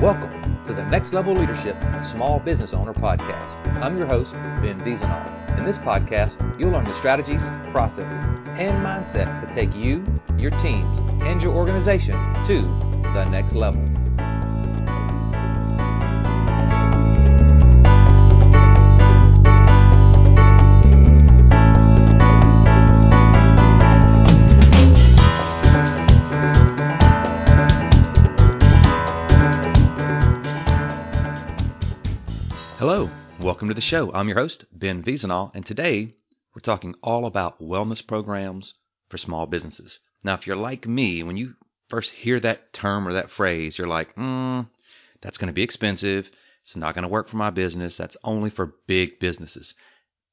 Welcome to the Next Level Leadership Small Business Owner Podcast. I'm your host, Ben Vezina. In this podcast, you'll learn the strategies, processes, and mindset to take you, your teams, and your organization to the next level. Welcome to the show. I'm your host, Ben Vezina, and today we're talking all about wellness programs for small businesses. Now, if you're like me, when you first hear that term or that phrase, you're like, hmm, that's going to be expensive. It's not going to work for my business. That's only for big businesses.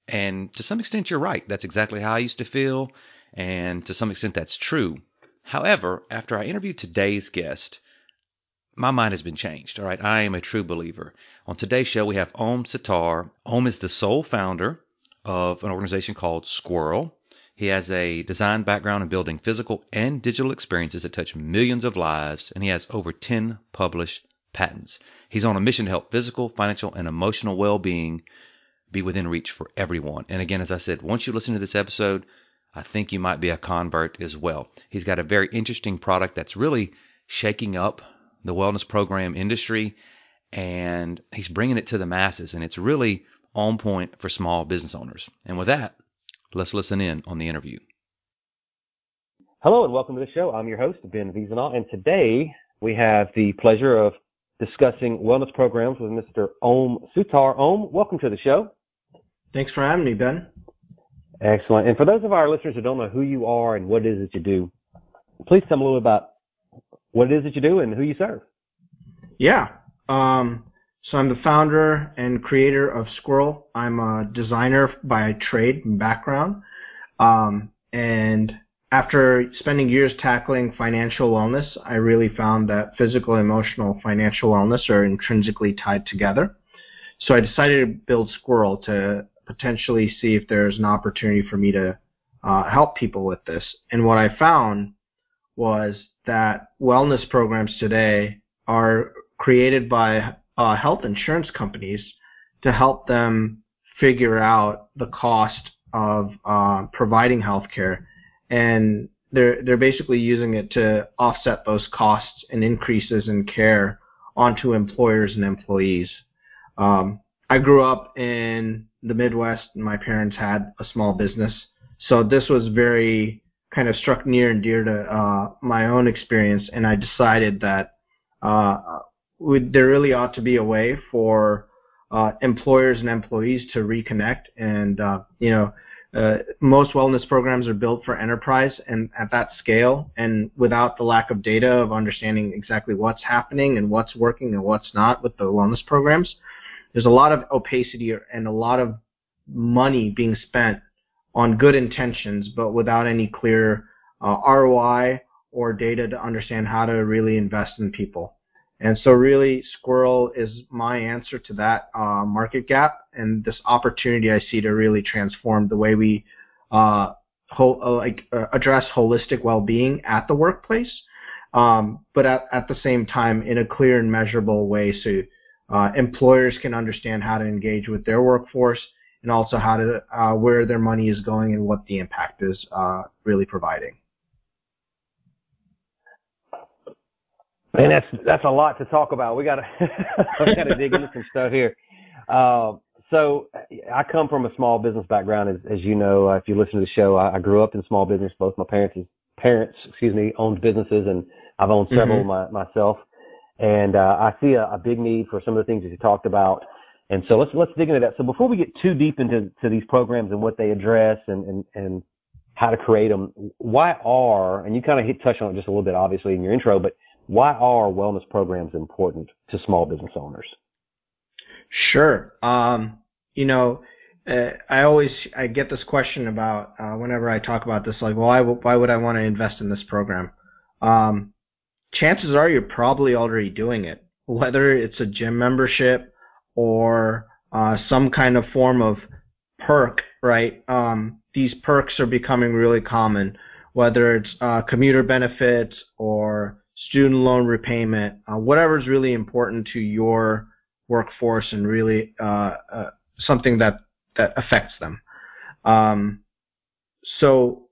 And to some extent, you're right. That's exactly how I used to feel. And to some extent, that's true. However, after I interviewed today's guest, my mind has been changed. All right. I am a true believer. On today's show, we have Om Suthar. Om is the sole founder of an organization called Squirrel. He has a design background in building physical and digital experiences that touch millions of lives, and he has over 10 published patents. He's on a mission to help physical, financial, and emotional well being be within reach for everyone. And again, as I said, once you listen to this episode, I think you might be a convert as well. He's got a very interesting product that's really shaking up the wellness program industry and he's bringing it to the masses and it's really on point for small business owners. And with that, let's listen in on the interview. Hello and welcome to the show. I'm your host, Ben Vezina, and today we have the pleasure of discussing wellness programs with Mr. Om Suthar. Om, welcome to the show. Thanks for having me, Ben. Excellent. And for those of our listeners who don't know who you are and what it is that you do, please tell them a little about what it is that you do and who you serve. Yeah. Um, so I'm the founder and creator of Squirrel. I'm a designer by trade and background. Um, and after spending years tackling financial wellness, I really found that physical, emotional, financial wellness are intrinsically tied together. So I decided to build Squirrel to potentially see if there's an opportunity for me to uh, help people with this. And what I found was that wellness programs today are created by uh, health insurance companies to help them figure out the cost of uh, providing healthcare, and they're they're basically using it to offset those costs and increases in care onto employers and employees. Um, I grew up in the Midwest, and my parents had a small business, so this was very kind of struck near and dear to uh, my own experience, and I decided that uh, would, there really ought to be a way for uh, employers and employees to reconnect. And uh, you know, uh, most wellness programs are built for enterprise and at that scale, and without the lack of data of understanding exactly what's happening and what's working and what's not with the wellness programs, there's a lot of opacity and a lot of money being spent on good intentions, but without any clear uh, ROI or data to understand how to really invest in people. And so, really, Squirrel is my answer to that uh, market gap and this opportunity I see to really transform the way we uh, ho- uh, like uh, address holistic well-being at the workplace, um, but at, at the same time in a clear and measurable way, so uh, employers can understand how to engage with their workforce and also how to uh, where their money is going and what the impact is uh, really providing. Man, that's that's a lot to talk about. We gotta we gotta dig into some stuff here. Uh, so I come from a small business background, as, as you know. Uh, if you listen to the show, I, I grew up in small business. Both my parents parents, excuse me, owned businesses, and I've owned several mm-hmm. my, myself. And uh, I see a, a big need for some of the things that you talked about and so let's let's dig into that. So before we get too deep into to these programs and what they address and and, and how to create them, why are and you kind of hit touch on it just a little bit obviously in your intro, but why are wellness programs important to small business owners? Sure. Um, you know, uh, I always I get this question about uh, whenever I talk about this, like, well, why why would I want to invest in this program? Um, chances are you're probably already doing it, whether it's a gym membership or uh, some kind of form of perk, right? Um, these perks are becoming really common, whether it's uh, commuter benefits or student loan repayment, uh, whatever is really important to your workforce and really uh, uh, something that that affects them. Um, so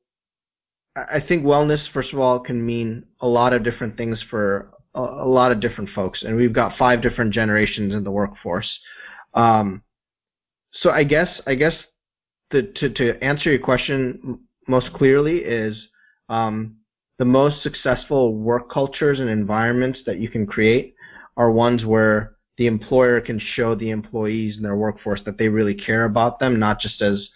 I think wellness, first of all, can mean a lot of different things for a, lot of different folks, and we've got five different generations in the workforce. Um, so I guess I guess the, to to answer your question most clearly is um, the most successful work cultures and environments that you can create are ones where the employer can show the employees and their workforce that they really care about them, not just as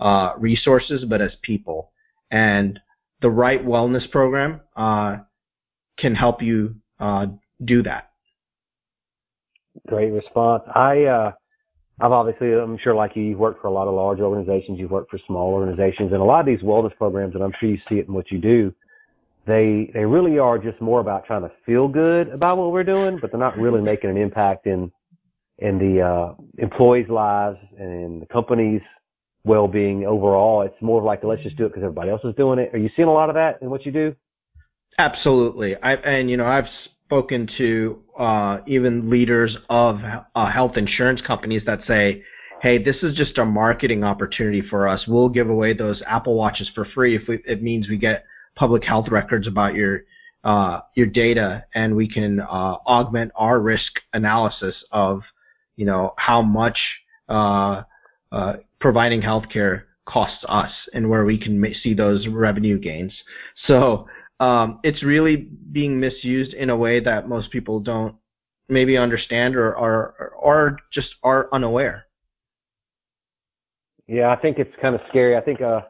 uh, resources, but as people. And the right wellness program uh, can help you uh, do that. Great response. I, uh, I've obviously, I'm sure like you, you've worked for a lot of large organizations, you've worked for small organizations, and a lot of these wellness programs, and I'm sure you see it in what you do, they they really are just more about trying to feel good about what we're doing, but they're not really making an impact in in the uh, employees' lives and in the company's well-being overall. It's more like let's just do it because everybody else is doing it. Are you seeing a lot of that in what you do? Absolutely. I and you know I've spoken to uh, even leaders of uh, health insurance companies that say, "Hey, this is just a marketing opportunity for us. We'll give away those Apple Watches for free if we, it means we get public health records about your uh, your data, and we can uh, augment our risk analysis of you know how much uh, uh, providing healthcare costs us, and where we can see those revenue gains. So um, it's really being misused in a way that most people don't maybe understand or or, or just are unaware. Yeah, I think it's kind of scary. I think uh,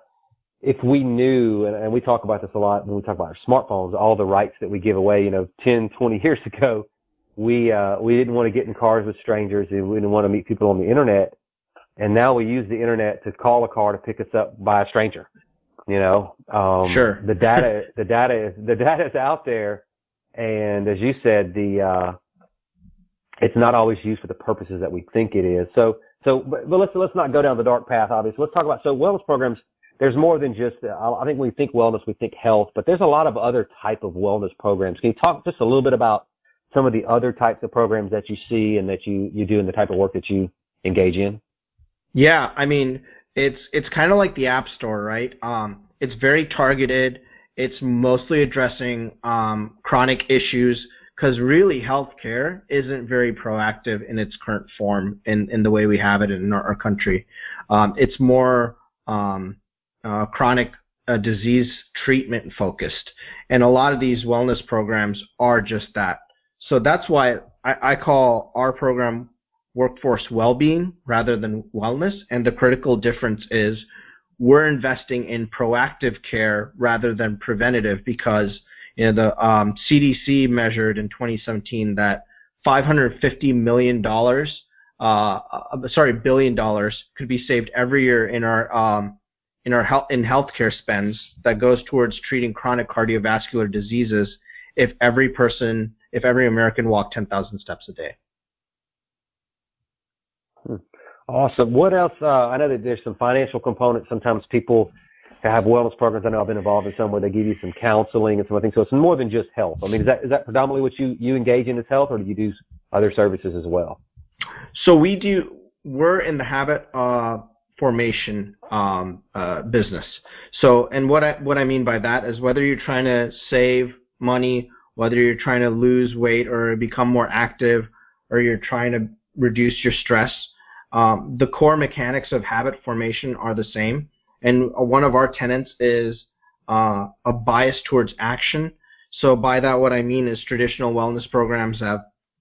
if we knew, and, and we talk about this a lot when we talk about our smartphones, all the rights that we give away, you know, 10, 20 years ago, we uh, we didn't want to get in cars with strangers, and we didn't want to meet people on the internet, and now we use the internet to call a car to pick us up by a stranger. You know, um, sure. the data, the data is the data is out there, and as you said, the uh, it's not always used for the purposes that we think it is. So, so, but, but let's let's not go down the dark path. Obviously, let's talk about so wellness programs there's more than just, I think we think wellness, we think health, but there's a lot of other type of wellness programs. Can you talk just a little bit about some of the other types of programs that you see and that you, you do and the type of work that you engage in? Yeah, I mean, it's, it's kind of like the App Store, right? Um, it's very targeted. It's mostly addressing, um, chronic issues because really healthcare isn't very proactive in its current form in, in the way we have it in our, our country. Um, it's more, um, uh, chronic uh, disease treatment focused. And a lot of these wellness programs are just that. So that's why I, I call our program workforce well-being rather than wellness. And the critical difference is we're investing in proactive care rather than preventative because you know, the um, CDC measured in 2017 that 550 million dollars, uh, uh, sorry, billion dollars could be saved every year in our um, in our health in healthcare spends that goes towards treating chronic cardiovascular diseases if every person if every American walked 10,000 steps a day. Hmm. Awesome. What else? Uh, I know that there's some financial components. Sometimes people have wellness programs. I know I've been involved in some where they give you some counseling and some other things. So it's more than just health. I mean, is that is that predominantly what you you engage in as health, or do you do other services as well? So we do. We're in the habit of formation um, uh, business. So, and what I what I mean by that is whether you're trying to save money, whether you're trying to lose weight or become more active, or you're trying to reduce your stress, um, the core mechanics of habit formation are the same. And one of our tenets is uh, a bias towards action. So by that, what I mean is traditional wellness programs have,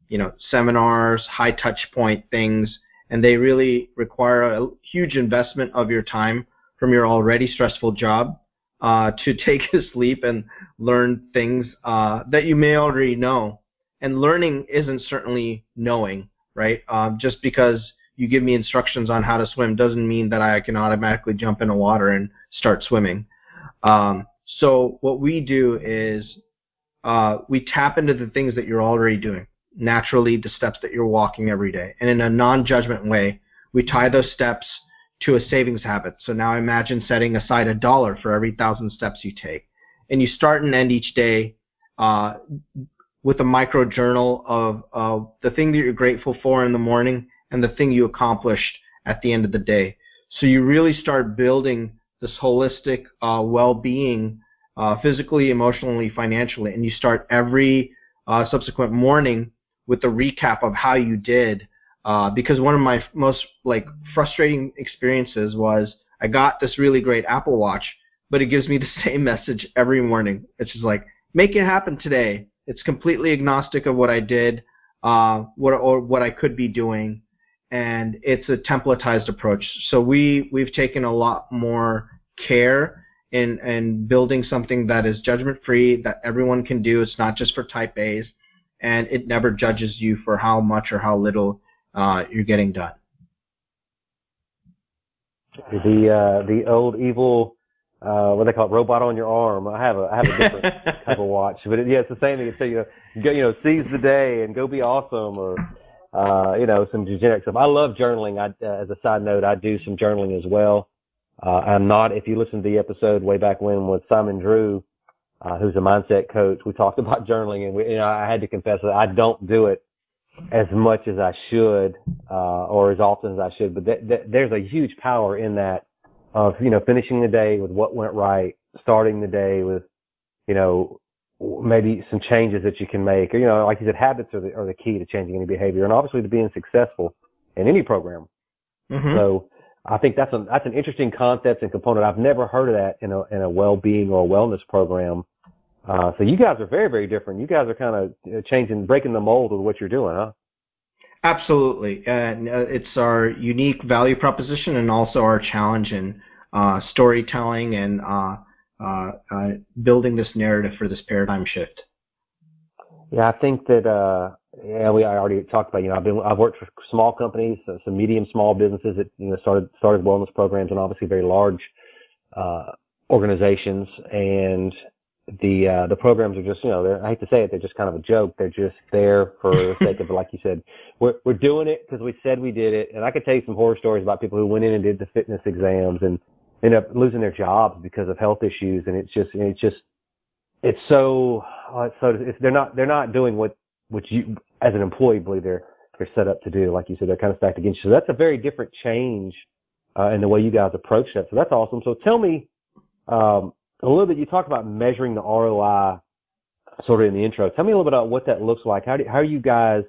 you know, seminars, high touch point things and they really require a huge investment of your time from your already stressful job uh, to take a sleep and learn things uh, that you may already know. And learning isn't certainly knowing, right? Um, just because you give me instructions on how to swim doesn't mean that I can automatically jump in the water and start swimming. Um, so what we do is uh, we tap into the things that you're already doing naturally the steps that you're walking every day. And in a non-judgment way, we tie those steps to a savings habit. So now imagine setting aside a dollar for every thousand steps you take. And you start and end each day uh, with a micro journal of, of the thing that you're grateful for in the morning and the thing you accomplished at the end of the day. So you really start building this holistic uh, well-being, uh, physically, emotionally, financially, and you start every uh, subsequent morning with a recap of how you did. Uh, because one of my most like frustrating experiences was I got this really great Apple Watch, but it gives me the same message every morning. It's just like make it happen today. It's completely agnostic of what I did, uh, what or what I could be doing, and it's a templatized approach. So we we've taken a lot more care in in building something that is judgment free that everyone can do. It's not just for type A's, and it never judges you for how much or how little uh, you're getting done. The uh, the old evil uh, what they call it, robot on your arm. I have a I have a different type of watch, but it, yeah, it's the same thing. It's you know, go, you know, seize the day and go be awesome, or uh, you know, some generic stuff. I love journaling. I, uh, as a side note, I do some journaling as well. Uh, I'm not. If you listen to the episode way back when with Simon Drew, uh, who's a mindset coach, we talked about journaling, and we, you know, I had to confess that I don't do it as much as I should, uh, or as often as I should. But th- th- there's a huge power in that of you know finishing the day with what went right, starting the day with you know maybe some changes that you can make. Or, you know, like you said, habits are the, are the key to changing any behavior, and obviously to being successful in any program. Mm-hmm. So I think that's a that's an interesting concept and component. I've never heard of that in a in a well-being or wellness program. Uh, so you guys are very very different. You guys are kind of changing, breaking the mold of what you're doing, huh? Absolutely, and uh, it's our unique value proposition and also our challenge in uh, storytelling and uh, uh, uh, building this narrative for this paradigm shift. Yeah, I think that uh, yeah, we I already talked about. You know, I've been I've worked for small companies, so some medium small businesses that you know started started wellness programs, and obviously very large uh, organizations. And the uh, the programs are just you know I hate to say it they're just kind of a joke they're just there for the sake of like you said we're we're doing it because we said we did it and I could tell you some horror stories about people who went in and did the fitness exams and ended up losing their jobs because of health issues and it's just it's just it's so uh, so it's, they're not they're not doing what what you as an employee believe they're they're set up to do like you said they're kind of stacked against you so that's a very different change uh, in the way you guys approach that so that's awesome so tell me um, a little bit, you talked about measuring the ROI sort of in the intro. Tell me a little bit about what that looks like. How do, how are you guys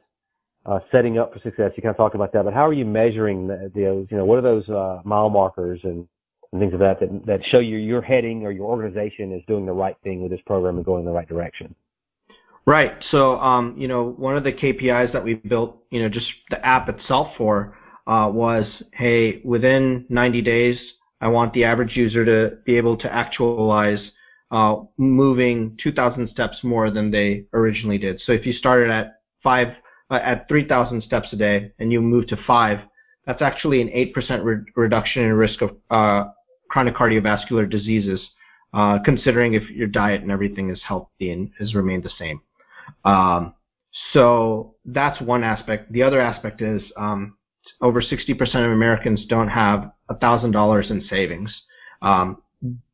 uh, setting up for success? You kind of talked about that, but how are you measuring the, the you know, what are those uh, mile markers and, and things of that, that that show you your heading or your organization is doing the right thing with this program and going in the right direction? Right. So, um, you know, one of the KPIs that we built, you know, just the app itself for uh, was, hey, within 90 days, I want the average user to be able to actualize uh, moving 2,000 steps more than they originally did. So if you started at five uh, at 3,000 steps a day and you move to five, that's actually an 8% re- reduction in risk of uh, chronic cardiovascular diseases, uh, considering if your diet and everything is healthy and has remained the same. Um, so that's one aspect. The other aspect is um, over 60% of Americans don't have $1,000 in savings. Um,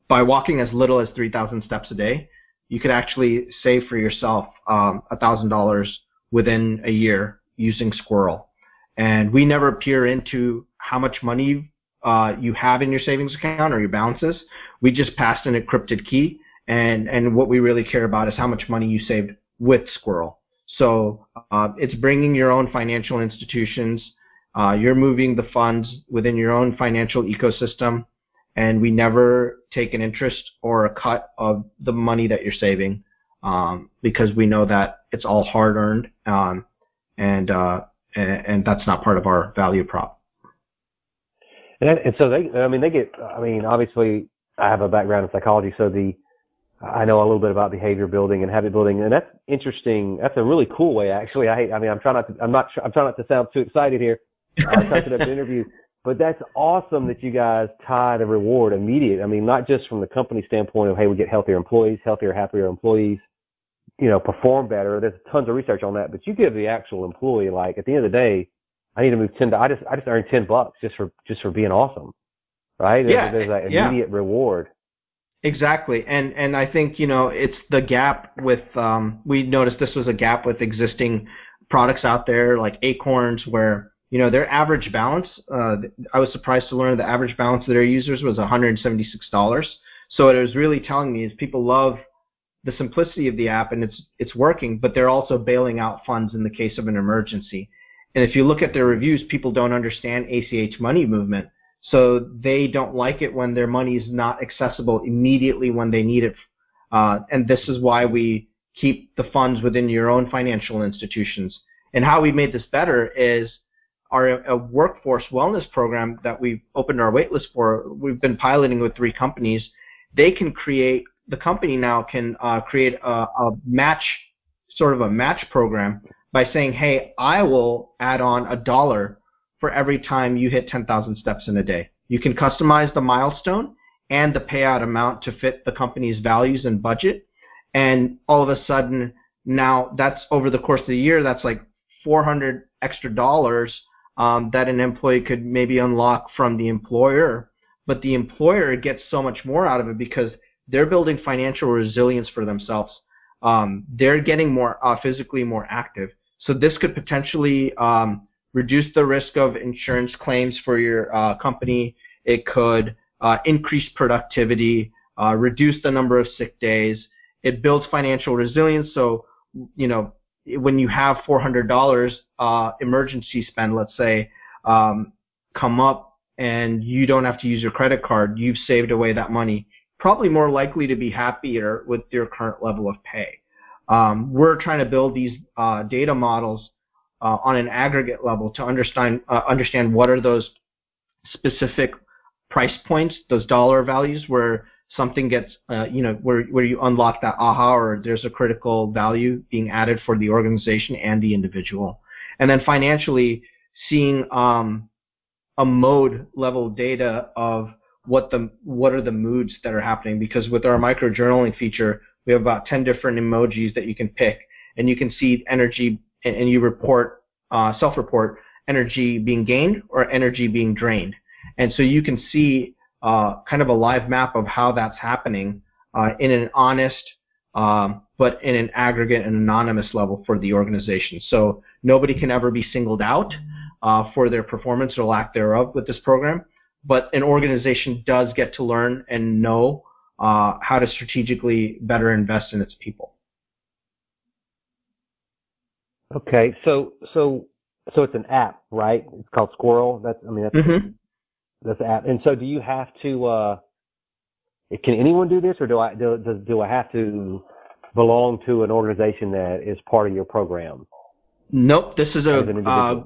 by walking as little as 3,000 steps a day, you could actually save for yourself um, $1,000 within a year using Squirrel. And we never peer into how much money uh, you have in your savings account or your balances. We just pass an encrypted key, and, and what we really care about is how much money you saved with Squirrel. So uh, it's bringing your own financial institutions uh, you're moving the funds within your own financial ecosystem, and we never take an interest or a cut of the money that you're saving um, because we know that it's all hard earned, um, and, uh, and and that's not part of our value prop. And, and so they, I mean, they get. I mean, obviously, I have a background in psychology, so the I know a little bit about behavior building and habit building, and that's interesting. That's a really cool way, actually. I, I mean, I'm trying not to, I'm not, I'm trying not to sound too excited here, uh, touching up the interview. But that's awesome that you guys tie the reward immediate. I mean, not just from the company standpoint of, hey, we get healthier employees, healthier, happier employees, you know, perform better. There's tons of research on that, but you give the actual employee, like, at the end of the day, I need to move 10, I just, I just earned 10 bucks just for, just for being awesome. Right? There's, yeah. There's that immediate yeah. reward. Exactly, and and I think you know it's the gap with um, we noticed this was a gap with existing products out there like Acorns where you know their average balance. Uh, I was surprised to learn the average balance of their users was 176 dollars. So what it was really telling me is people love the simplicity of the app and it's it's working, but they're also bailing out funds in the case of an emergency. And if you look at their reviews, people don't understand ACH money movement. So they don't like it when their money is not accessible immediately when they need it. Uh, and this is why we keep the funds within your own financial institutions. And how we made this better is our workforce wellness program that we've opened our waitlist for. We've been piloting with three companies. They can create the company now can uh, create a, a match, sort of a match program by saying, "Hey, I will add on a dollar for every time you hit 10,000 steps in a day. You can customize the milestone and the payout amount to fit the company's values and budget. And all of a sudden, now that's over the course of the year, that's like 400 extra dollars um, that an employee could maybe unlock from the employer. But the employer gets so much more out of it because they're building financial resilience for themselves. Um, they're getting more uh, physically more active. So this could potentially um, reduce the risk of insurance claims for your uh, company. It could uh, increase productivity, uh, reduce the number of sick days. It builds financial resilience. So, you know, when you have $400 uh, emergency spend, let's say, um, come up and you don't have to use your credit card, you've saved away that money. Probably more likely to be happier with your current level of pay. Um, we're trying to build these uh, data models uh, on an aggregate level to understand uh, understand what are those specific price points, those dollar values where something gets uh, you know where where you unlock that aha or there's a critical value being added for the organization and the individual, and then financially seeing um, a mode level data of what the what are the moods that are happening. Because with our micro journaling feature we have about 10 different emojis that you can pick and you can see energy and, you report, uh, self-report energy being gained or energy being drained. And so you can see uh, kind of a live map of how that's happening uh, in an honest, um, but in an aggregate and anonymous level for the organization. So nobody can ever be singled out uh, for their performance or lack thereof with this program. But an organization does get to learn and know uh, how to strategically better invest in its people. Okay, so so so it's an app, right? It's called Squirrel. That's I mean that's mm-hmm. that's the app. And so, do you have to? uh Can anyone do this, or do I do do, do I have to belong to an organization that is part of your program? Nope. This is a uh,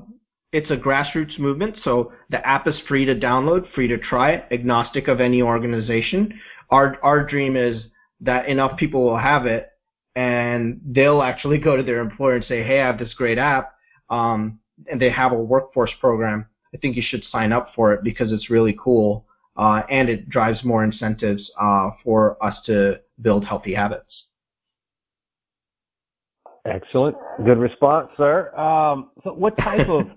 it's a grassroots movement. So the app is free to download, free to try it, agnostic of any organization. Our our dream is that enough people will have it and they'll actually go to their employer and say, "Hey, I have this great app, um, and they have a workforce program. I think you should sign up for it because it's really cool, uh, and it drives more incentives uh, for us to build healthy habits." Excellent, good response, sir. Um, so, what type of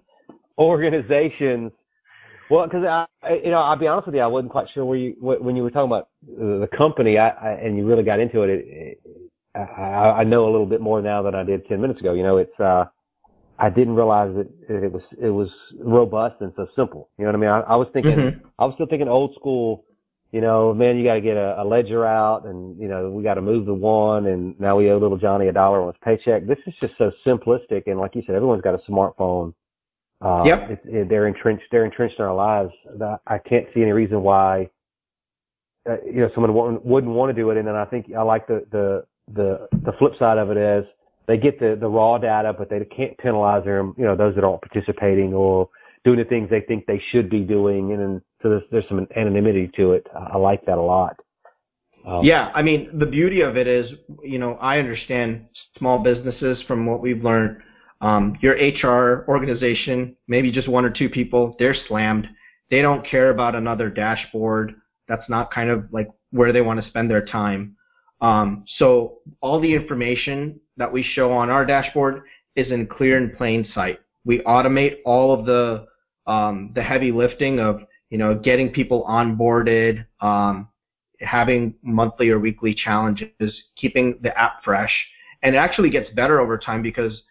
organizations? Well, because I, you know, I'll be honest with you, I wasn't quite sure where you when you were talking about the company, I, I, and you really got into it. it I, I know a little bit more now than I did 10 minutes ago. You know, it's, uh, I didn't realize that it was, it was robust and so simple. You know what I mean? I, I was thinking, mm-hmm. I was still thinking old school, you know, man, you got to get a, a ledger out and, you know, we got to move the one and now we owe little Johnny a dollar on his paycheck. This is just so simplistic. And like you said, everyone's got a smartphone. Uh, yep. It, it, they're entrenched, they're entrenched in our lives. I can't see any reason why, uh, you know, someone wouldn't want to do it. And then I think I like the, the, the the flip side of it is they get the the raw data, but they can't penalize them. You know, those that aren't participating or doing the things they think they should be doing, and then, so there's there's some anonymity to it. I like that a lot. Um, yeah, I mean, the beauty of it is, you know, I understand small businesses from what we've learned. Um, your HR organization, maybe just one or two people, they're slammed. They don't care about another dashboard. That's not kind of like where they want to spend their time. Um, so all the information that we show on our dashboard is in clear and plain sight. We automate all of the um, the heavy lifting of you know getting people onboarded, um, having monthly or weekly challenges, keeping the app fresh, and it actually gets better over time because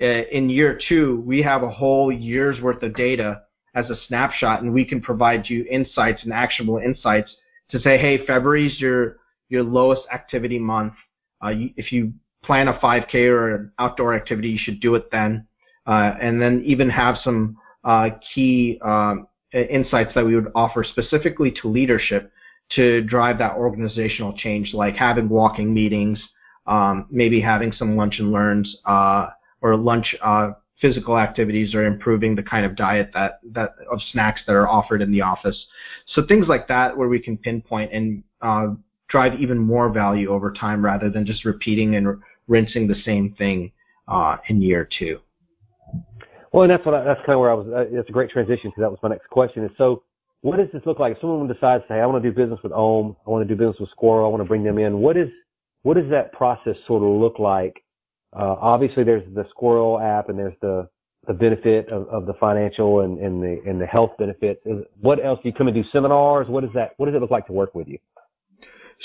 in year two we have a whole year's worth of data as a snapshot, and we can provide you insights and actionable insights to say, hey, February's your your lowest activity month. Uh, you, if you plan a 5K or an outdoor activity, you should do it then. Uh, and then even have some uh, key um, insights that we would offer specifically to leadership to drive that organizational change, like having walking meetings, um, maybe having some lunch and learns uh, or lunch uh, physical activities, or improving the kind of diet that that of snacks that are offered in the office. So things like that, where we can pinpoint and uh, drive even more value over time, rather than just repeating and r- rinsing the same thing uh, in year two. Well, and that's what I, that's kind of where I was. Uh, it's a great transition because that was my next question. Is so, what does this look like? If someone decides, hey, I want to do business with Om, I want to do business with Squirrel, I want to bring them in. What is what does that process sort of look like? Uh, obviously, there's the Squirrel app, and there's the the benefit of, of the financial and, and the and the health benefits. What else do you come and do seminars? What is that? What does it look like to work with you?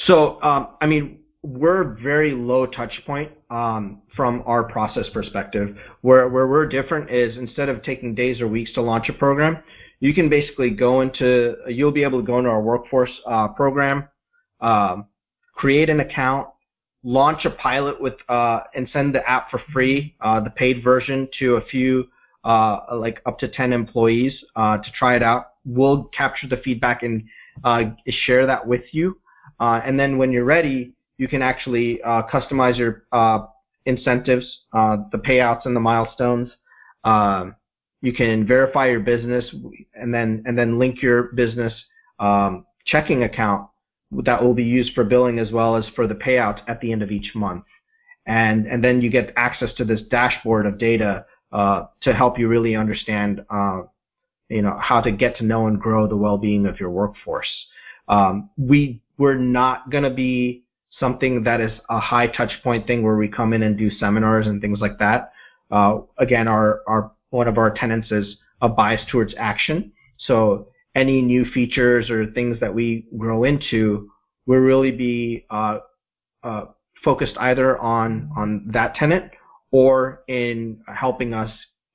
So, um, I mean, we're very low touch point um, from our process perspective. Where where we're different is instead of taking days or weeks to launch a program, you can basically go into you'll be able to go into our workforce uh, program, um, create an account, launch a pilot with uh, and send the app for free, uh, the paid version to a few uh, like up to 10 employees uh, to try it out. We'll capture the feedback and uh, share that with you. and then when you're ready, you can actually uh, customize your uh, incentives, uh, the payouts and the milestones. Um, you can verify your business and then and then link your business um, checking account that will be used for billing as well as for the payouts at the end of each month. And and then you get access to this dashboard of data uh, to help you really understand uh, you know how to get to know and grow the well-being of your workforce. Um, we we're not going to be something that is a high touch point thing where we come in and do seminars and things like that. Uh, again, our, our one of our tenants is a bias towards action. So any new features or things that we grow into will really be uh, uh, focused either on on that tenant or in helping us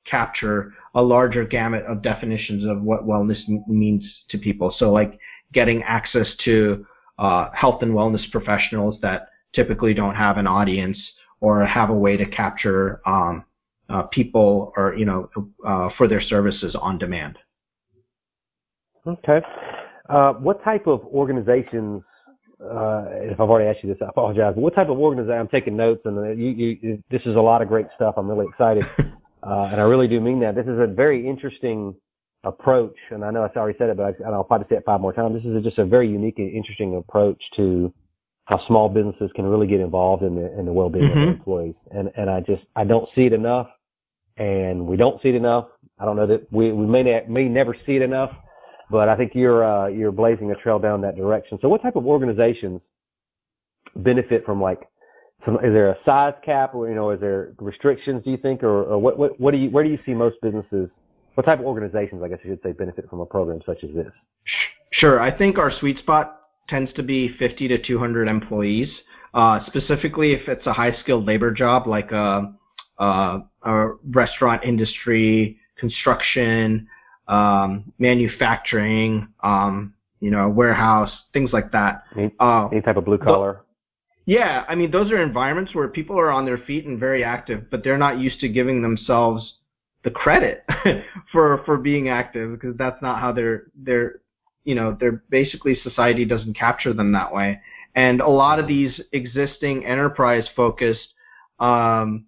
capture a larger gamut of definitions of what wellness means to people. So like getting access to uh, health and wellness professionals that typically don't have an audience or have a way to capture um, uh, people or you know uh, for their services on demand. Okay. Uh, what type of organizations? Uh, if I've already asked you this, I apologize. But what type of organization? I'm taking notes, and you, you, this is a lot of great stuff. I'm really excited, uh, and I really do mean that. This is a very interesting approach, and I know I already said it, but I, and I'll probably say it five more times. This is just a very unique and interesting approach to how small businesses can really get involved in the in the well-being mm-hmm. of their employees. And and I just I don't see it enough, and we don't see it enough. I don't know that we we may not, may never see it enough, but I think you're uh, you're blazing a trail down that direction. So what type of organizations benefit from like some, is there a size cap or you know is there restrictions do you think or, or what what what do you where do you see most businesses what type of organizations, I guess I should say, benefit from a program such as this? Sure. I think our sweet spot tends to be 50 to 200 employees. Uh, specifically, if it's a high-skilled labor job like a, a, a restaurant industry, construction, um, manufacturing, um, you know, warehouse, things like that. Any, uh, any type of blue collar. Yeah, I mean, those are environments where people are on their feet and very active, but they're not used to giving themselves the credit for for being active because that's not how they're they're you know they're basically society doesn't capture them that way and a lot of these existing enterprise focused um,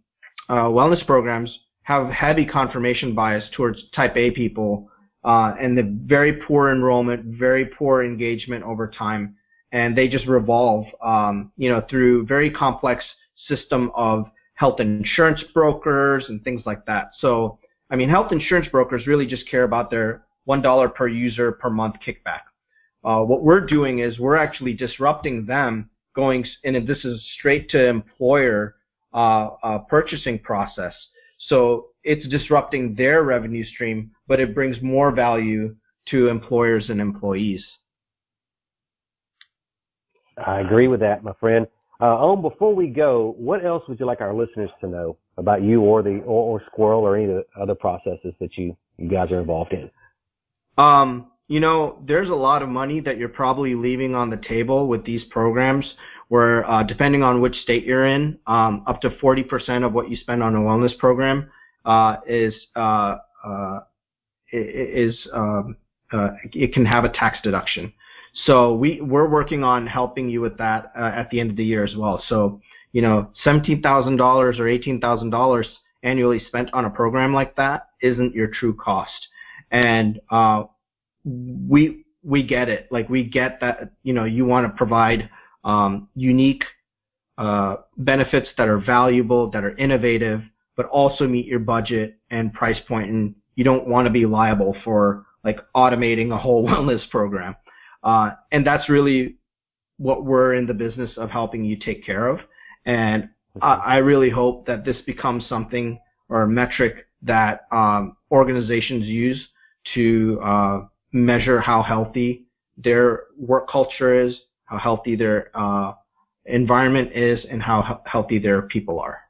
uh, wellness programs have heavy confirmation bias towards type A people uh, and the very poor enrollment, very poor engagement over time, and they just revolve, um, you know, through very complex system of health insurance brokers and things like that. So I mean, health insurance brokers really just care about their $1 per user per month kickback. Uh, what we're doing is we're actually disrupting them going, and this is straight to employer uh, uh, purchasing process. So it's disrupting their revenue stream, but it brings more value to employers and employees. I agree with that, my friend. Uh, Om, before we go, what else would you like our listeners to know about you or the or, or Squirrel or any of the other processes that you you guys are involved in? Um, you know, there's a lot of money that you're probably leaving on the table with these programs where, uh, depending on which state you're in, um, up to 40% of what you spend on a wellness program uh, is uh, uh, is um, uh, it can have a tax deduction. So we we're working on helping you with that uh, at the end of the year as well. So you know, seventeen thousand dollars or eighteen thousand dollars annually spent on a program like that isn't your true cost, and uh, we we get it. Like we get that you know you want to provide um, unique uh, benefits that are valuable, that are innovative, but also meet your budget and price point, and you don't want to be liable for like automating a whole wellness program. Uh, and that's really what we're in the business of helping you take care of. And I, I really hope that this becomes something or a metric that um, organizations use to uh, measure how healthy their work culture is, how healthy their uh, environment is, and how he- healthy their people are.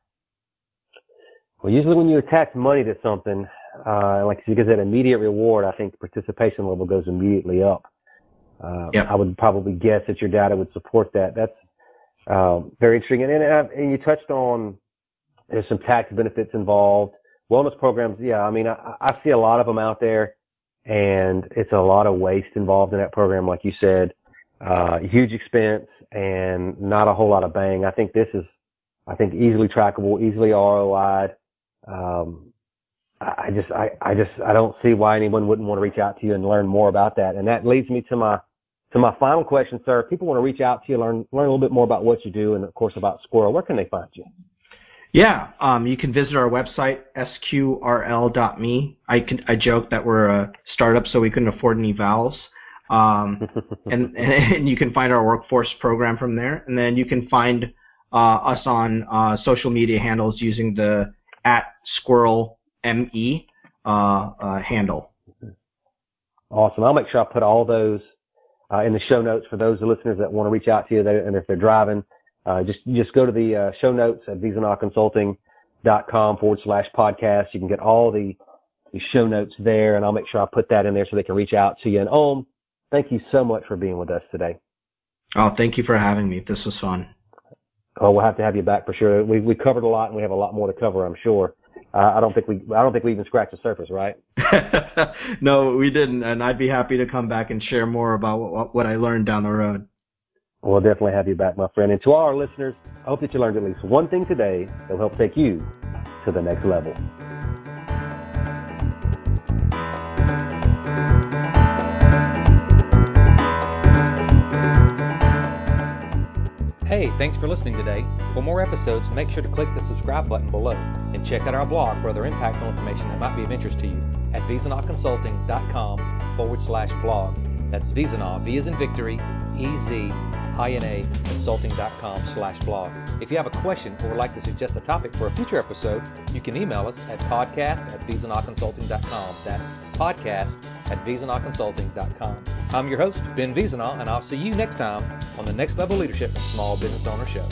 Well, usually when you attach money to something, uh, like you get that immediate reward, I think participation level goes immediately up. Uh, Yep. I would probably guess that your data would support that. That's um, very interesting. And, and, uh, and you touched on there's some tax benefits involved. Wellness programs, yeah, I mean, I, I see a lot of them out there, and it's a lot of waste involved in that program, like you said. Uh, huge expense and not a whole lot of bang. I think this is, I think, easily trackable, easily ROI'd. Um, I just, I, I just, I don't see why anyone wouldn't want to reach out to you and learn more about that. And that leads me to my, to my final question, sir. If people want to reach out to you, learn, learn a little bit more about what you do, and of course about Squirrel. Where can they find you? Yeah, um, you can visit our website sqrl.me. I can I joke that we're a startup, so we couldn't afford any vowels. Um, and, and you can find our workforce program from there, and then you can find uh, us on uh, social media handles using the at squirrel me uh, uh, handle. Awesome. I'll make sure I put all those uh, in the show notes for those listeners that want to reach out to you. And if they're driving, uh, just just go to the uh, show notes at vezinaconsulting.com forward slash podcast. You can get all the, the show notes there, and I'll make sure I put that in there so they can reach out to you. And Om, thank you so much for being with us today. Oh, thank you for having me. This was fun. Oh, we'll have to have you back for sure. We we covered a lot, and we have a lot more to cover, I'm sure. Uh, I don't think we I don't think we even scratched the surface, right? no, we didn't, and I'd be happy to come back and share more about what, what I learned down the road. We'll definitely have you back, my friend. And to all our listeners, I hope that you learned at least one thing today that will help take you to the next level. Hey, thanks for listening today. For more episodes, make sure to click the subscribe button below and check out our blog for other impactful information that might be of interest to you at vezinaconsulting.com forward slash blog. That's Vezina, V as in victory, E-Z, I-N-A, consulting.com slash blog. If you have a question or would like to suggest a topic for a future episode, you can email us at podcast at vezinaconsulting.com. That's podcast at vezinaconsulting.com. I'm your host, Ben Vezina, and I'll see you next time on the Next Level Leadership and Small Business Owner Show.